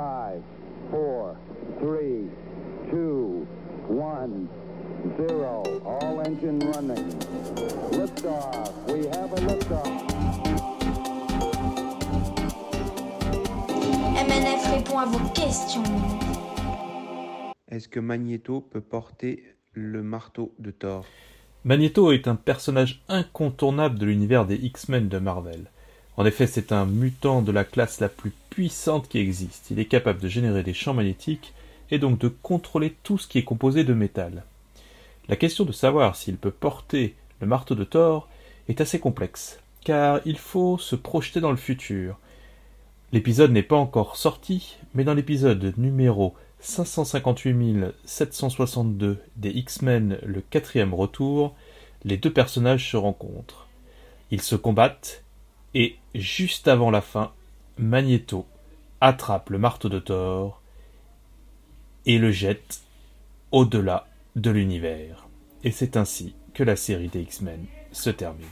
5, 4, 3, 2, 1, 0. All engine running. Liftoff. We have a liftoff. MNF répond à vos questions. Est-ce que Magneto peut porter le marteau de Thor? Magneto est un personnage incontournable de l'univers des X-Men de Marvel. En effet, c'est un mutant de la classe la plus puissante qui existe. Il est capable de générer des champs magnétiques et donc de contrôler tout ce qui est composé de métal. La question de savoir s'il peut porter le marteau de Thor est assez complexe, car il faut se projeter dans le futur. L'épisode n'est pas encore sorti, mais dans l'épisode numéro 558 762 des X-Men le quatrième retour, les deux personnages se rencontrent. Ils se combattent, et juste avant la fin, Magneto attrape le marteau de Thor et le jette au-delà de l'univers. Et c'est ainsi que la série des X-Men se termine.